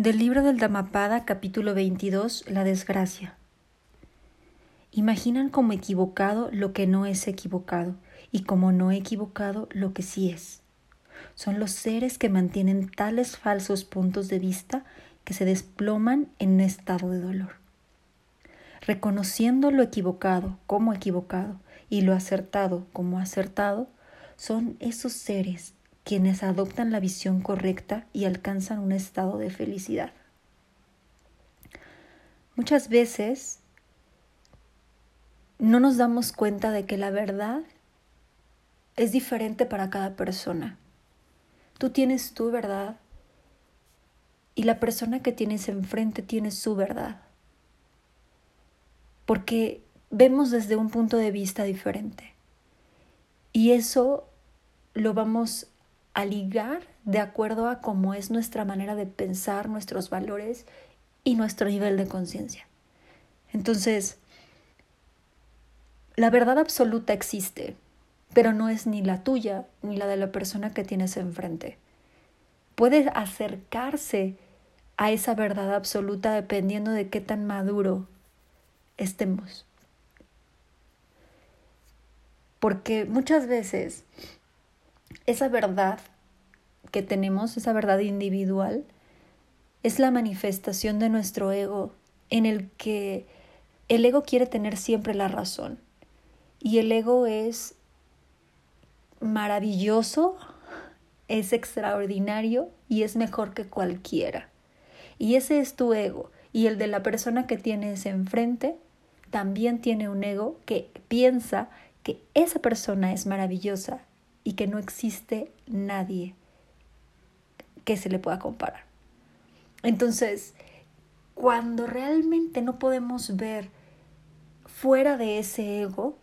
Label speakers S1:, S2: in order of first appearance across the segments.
S1: Del libro del Dhammapada, capítulo 22, La desgracia. Imaginan como equivocado lo que no es equivocado y como no equivocado lo que sí es. Son los seres que mantienen tales falsos puntos de vista que se desploman en un estado de dolor. Reconociendo lo equivocado como equivocado y lo acertado como acertado, son esos seres quienes adoptan la visión correcta y alcanzan un estado de felicidad. Muchas veces no nos damos cuenta de que la verdad es diferente para cada persona. Tú tienes tu verdad y la persona que tienes enfrente tiene su verdad. Porque vemos desde un punto de vista diferente. Y eso lo vamos a ligar de acuerdo a cómo es nuestra manera de pensar, nuestros valores y nuestro nivel de conciencia. Entonces, la verdad absoluta existe, pero no es ni la tuya ni la de la persona que tienes enfrente. Puede acercarse a esa verdad absoluta dependiendo de qué tan maduro estemos. Porque muchas veces esa verdad que tenemos, esa verdad individual, es la manifestación de nuestro ego en el que el ego quiere tener siempre la razón. Y el ego es maravilloso, es extraordinario y es mejor que cualquiera. Y ese es tu ego. Y el de la persona que tienes enfrente también tiene un ego que piensa que esa persona es maravillosa y que no existe nadie que se le pueda comparar. Entonces, cuando realmente no podemos ver fuera de ese ego,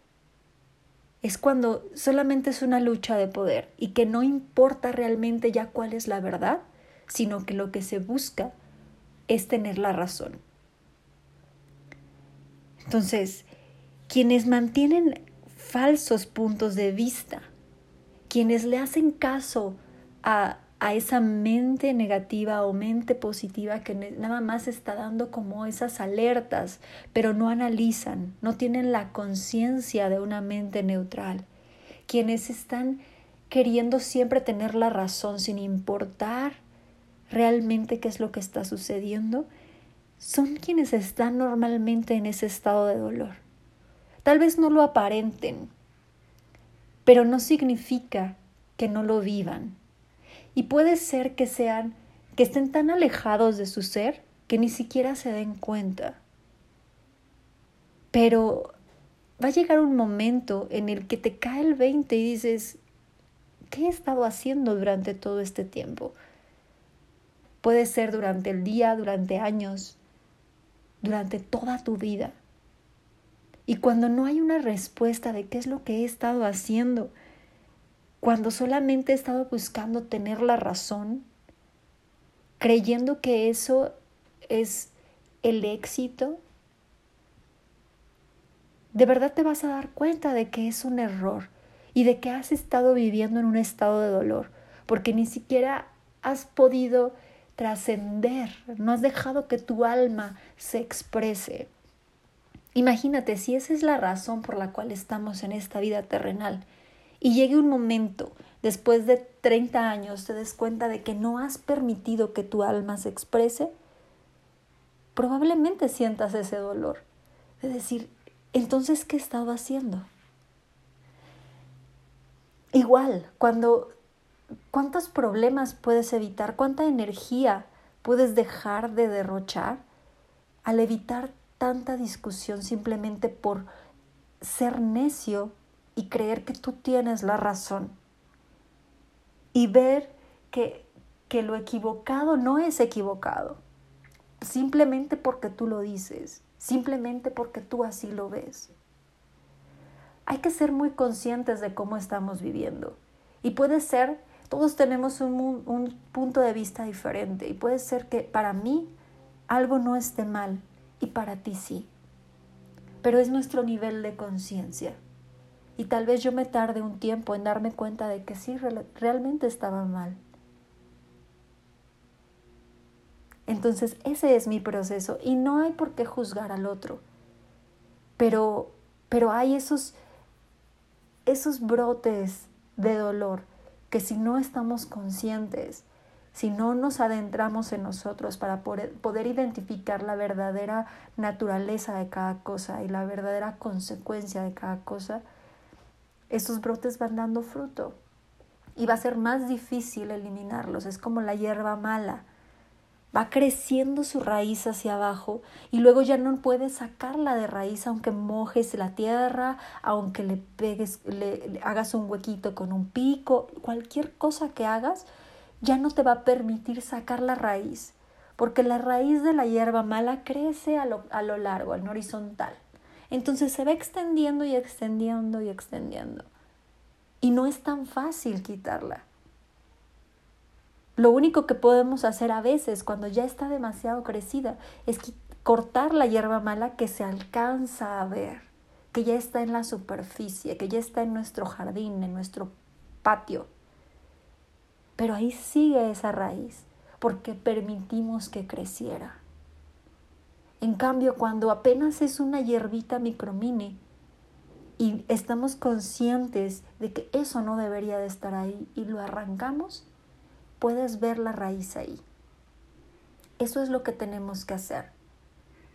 S1: es cuando solamente es una lucha de poder y que no importa realmente ya cuál es la verdad, sino que lo que se busca es tener la razón. Entonces, quienes mantienen falsos puntos de vista quienes le hacen caso a, a esa mente negativa o mente positiva que nada más está dando como esas alertas, pero no analizan, no tienen la conciencia de una mente neutral, quienes están queriendo siempre tener la razón sin importar realmente qué es lo que está sucediendo, son quienes están normalmente en ese estado de dolor. Tal vez no lo aparenten, pero no significa que no lo vivan. Y puede ser que sean que estén tan alejados de su ser que ni siquiera se den cuenta. Pero va a llegar un momento en el que te cae el 20 y dices, ¿qué he estado haciendo durante todo este tiempo? Puede ser durante el día, durante años, durante toda tu vida. Y cuando no hay una respuesta de qué es lo que he estado haciendo, cuando solamente he estado buscando tener la razón, creyendo que eso es el éxito, de verdad te vas a dar cuenta de que es un error y de que has estado viviendo en un estado de dolor, porque ni siquiera has podido trascender, no has dejado que tu alma se exprese. Imagínate si esa es la razón por la cual estamos en esta vida terrenal y llegue un momento, después de 30 años, te des cuenta de que no has permitido que tu alma se exprese, probablemente sientas ese dolor de decir, entonces, ¿qué he estado haciendo? Igual, cuando, ¿cuántos problemas puedes evitar? ¿Cuánta energía puedes dejar de derrochar al evitar tanta discusión simplemente por ser necio y creer que tú tienes la razón. Y ver que, que lo equivocado no es equivocado, simplemente porque tú lo dices, simplemente porque tú así lo ves. Hay que ser muy conscientes de cómo estamos viviendo. Y puede ser, todos tenemos un, un punto de vista diferente. Y puede ser que para mí algo no esté mal, y para ti sí. Pero es nuestro nivel de conciencia. Y tal vez yo me tarde un tiempo en darme cuenta de que sí, realmente estaba mal. Entonces ese es mi proceso y no hay por qué juzgar al otro. Pero, pero hay esos, esos brotes de dolor que si no estamos conscientes, si no nos adentramos en nosotros para poder, identificar la verdadera naturaleza de cada cosa y la verdadera consecuencia de cada cosa, esos brotes van dando fruto y va a ser más difícil eliminarlos. Es como la hierba mala. Va creciendo su raíz hacia abajo y luego ya no puedes sacarla de raíz aunque mojes la tierra, aunque le pegues, le, hagas un huequito con un pico, cualquier cosa que hagas ya no te va a permitir sacar la raíz, porque la raíz de la hierba mala crece a lo, a lo largo, al horizontal. Entonces se va extendiendo y extendiendo y extendiendo. Y no es tan fácil quitarla. Lo único que podemos hacer a veces cuando ya está demasiado crecida es cortar la hierba mala que se alcanza a ver, que ya está en la superficie, que ya está en nuestro jardín, en nuestro patio. Pero ahí sigue esa raíz porque permitimos que creciera. En cambio, cuando apenas es una hierbita micromini y estamos conscientes de que eso no debería de estar ahí y lo arrancamos, puedes ver la raíz ahí. Eso es lo que tenemos que hacer.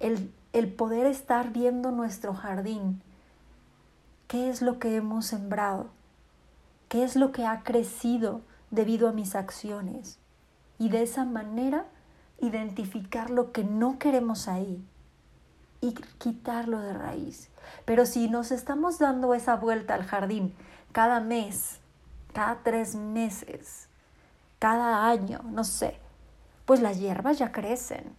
S1: El, el poder estar viendo nuestro jardín. ¿Qué es lo que hemos sembrado? ¿Qué es lo que ha crecido debido a mis acciones? Y de esa manera identificar lo que no queremos ahí y quitarlo de raíz. Pero si nos estamos dando esa vuelta al jardín cada mes, cada tres meses, cada año, no sé, pues las hierbas ya crecen.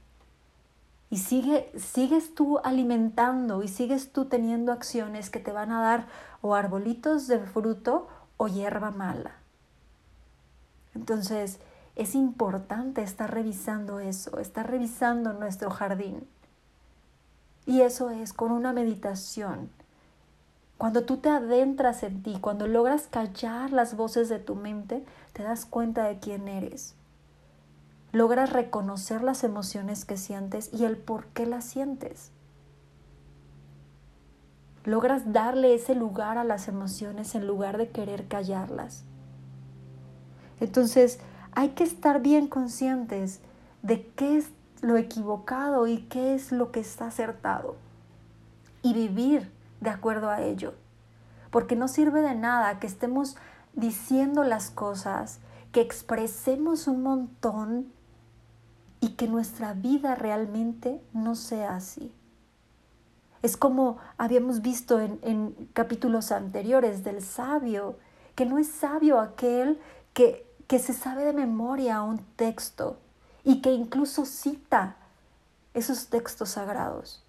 S1: Y sigue, sigues tú alimentando y sigues tú teniendo acciones que te van a dar o arbolitos de fruto o hierba mala. Entonces, es importante estar revisando eso, estar revisando nuestro jardín. Y eso es con una meditación. Cuando tú te adentras en ti, cuando logras callar las voces de tu mente, te das cuenta de quién eres. Logras reconocer las emociones que sientes y el por qué las sientes. Logras darle ese lugar a las emociones en lugar de querer callarlas. Entonces, hay que estar bien conscientes de qué es lo equivocado y qué es lo que está acertado y vivir de acuerdo a ello. Porque no sirve de nada que estemos diciendo las cosas, que expresemos un montón y que nuestra vida realmente no sea así. Es como habíamos visto en, en capítulos anteriores del sabio, que no es sabio aquel que que se sabe de memoria un texto y que incluso cita esos textos sagrados.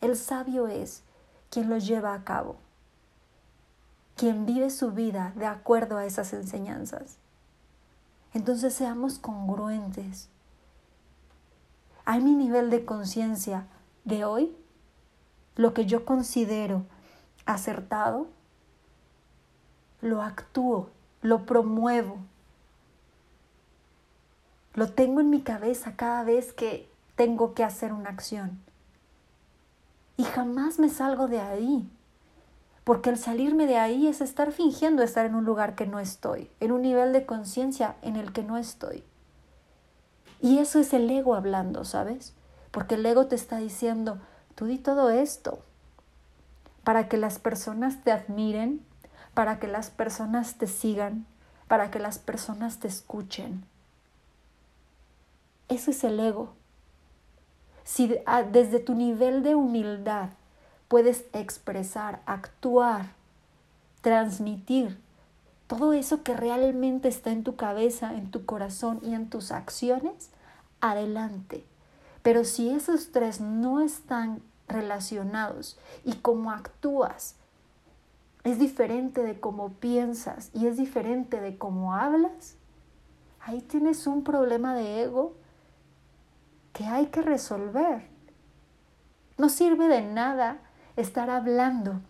S1: El sabio es quien los lleva a cabo, quien vive su vida de acuerdo a esas enseñanzas. Entonces seamos congruentes. A mi nivel de conciencia de hoy, lo que yo considero acertado, lo actúo, lo promuevo, lo tengo en mi cabeza cada vez que tengo que hacer una acción. Y jamás me salgo de ahí. Porque el salirme de ahí es estar fingiendo estar en un lugar que no estoy, en un nivel de conciencia en el que no estoy. Y eso es el ego hablando, ¿sabes? Porque el ego te está diciendo, tú di todo esto para que las personas te admiren, para que las personas te sigan, para que las personas te escuchen. Eso es el ego. Si ah, desde tu nivel de humildad puedes expresar, actuar, transmitir todo eso que realmente está en tu cabeza, en tu corazón y en tus acciones, adelante. Pero si esos tres no están relacionados y cómo actúas es diferente de cómo piensas y es diferente de cómo hablas, ahí tienes un problema de ego que hay que resolver. No sirve de nada estar hablando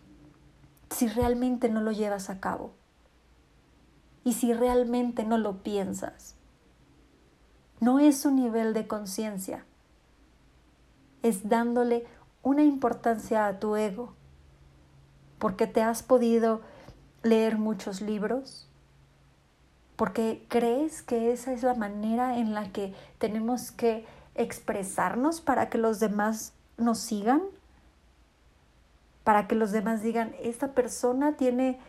S1: si realmente no lo llevas a cabo y si realmente no lo piensas. No es un nivel de conciencia. Es dándole una importancia a tu ego. Porque te has podido leer muchos libros. Porque crees que esa es la manera en la que tenemos que expresarnos para que los demás nos sigan. Para que los demás digan, esta persona tiene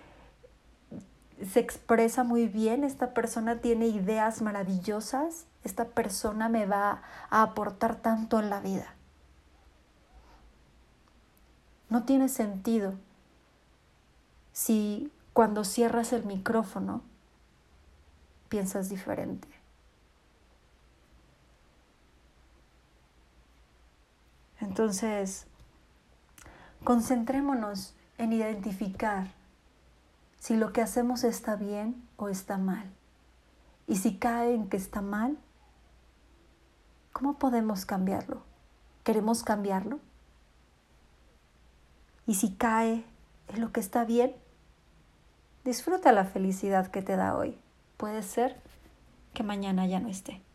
S1: se expresa muy bien, esta persona tiene ideas maravillosas, esta persona me va a aportar tanto en la vida. No tiene sentido si cuando cierras el micrófono piensas diferente. Entonces, concentrémonos en identificar si lo que hacemos está bien o está mal. Y si cae en que está mal, ¿cómo podemos cambiarlo? ¿Queremos cambiarlo? Y si cae en lo que está bien, disfruta la felicidad que te da hoy. Puede ser que mañana ya no esté.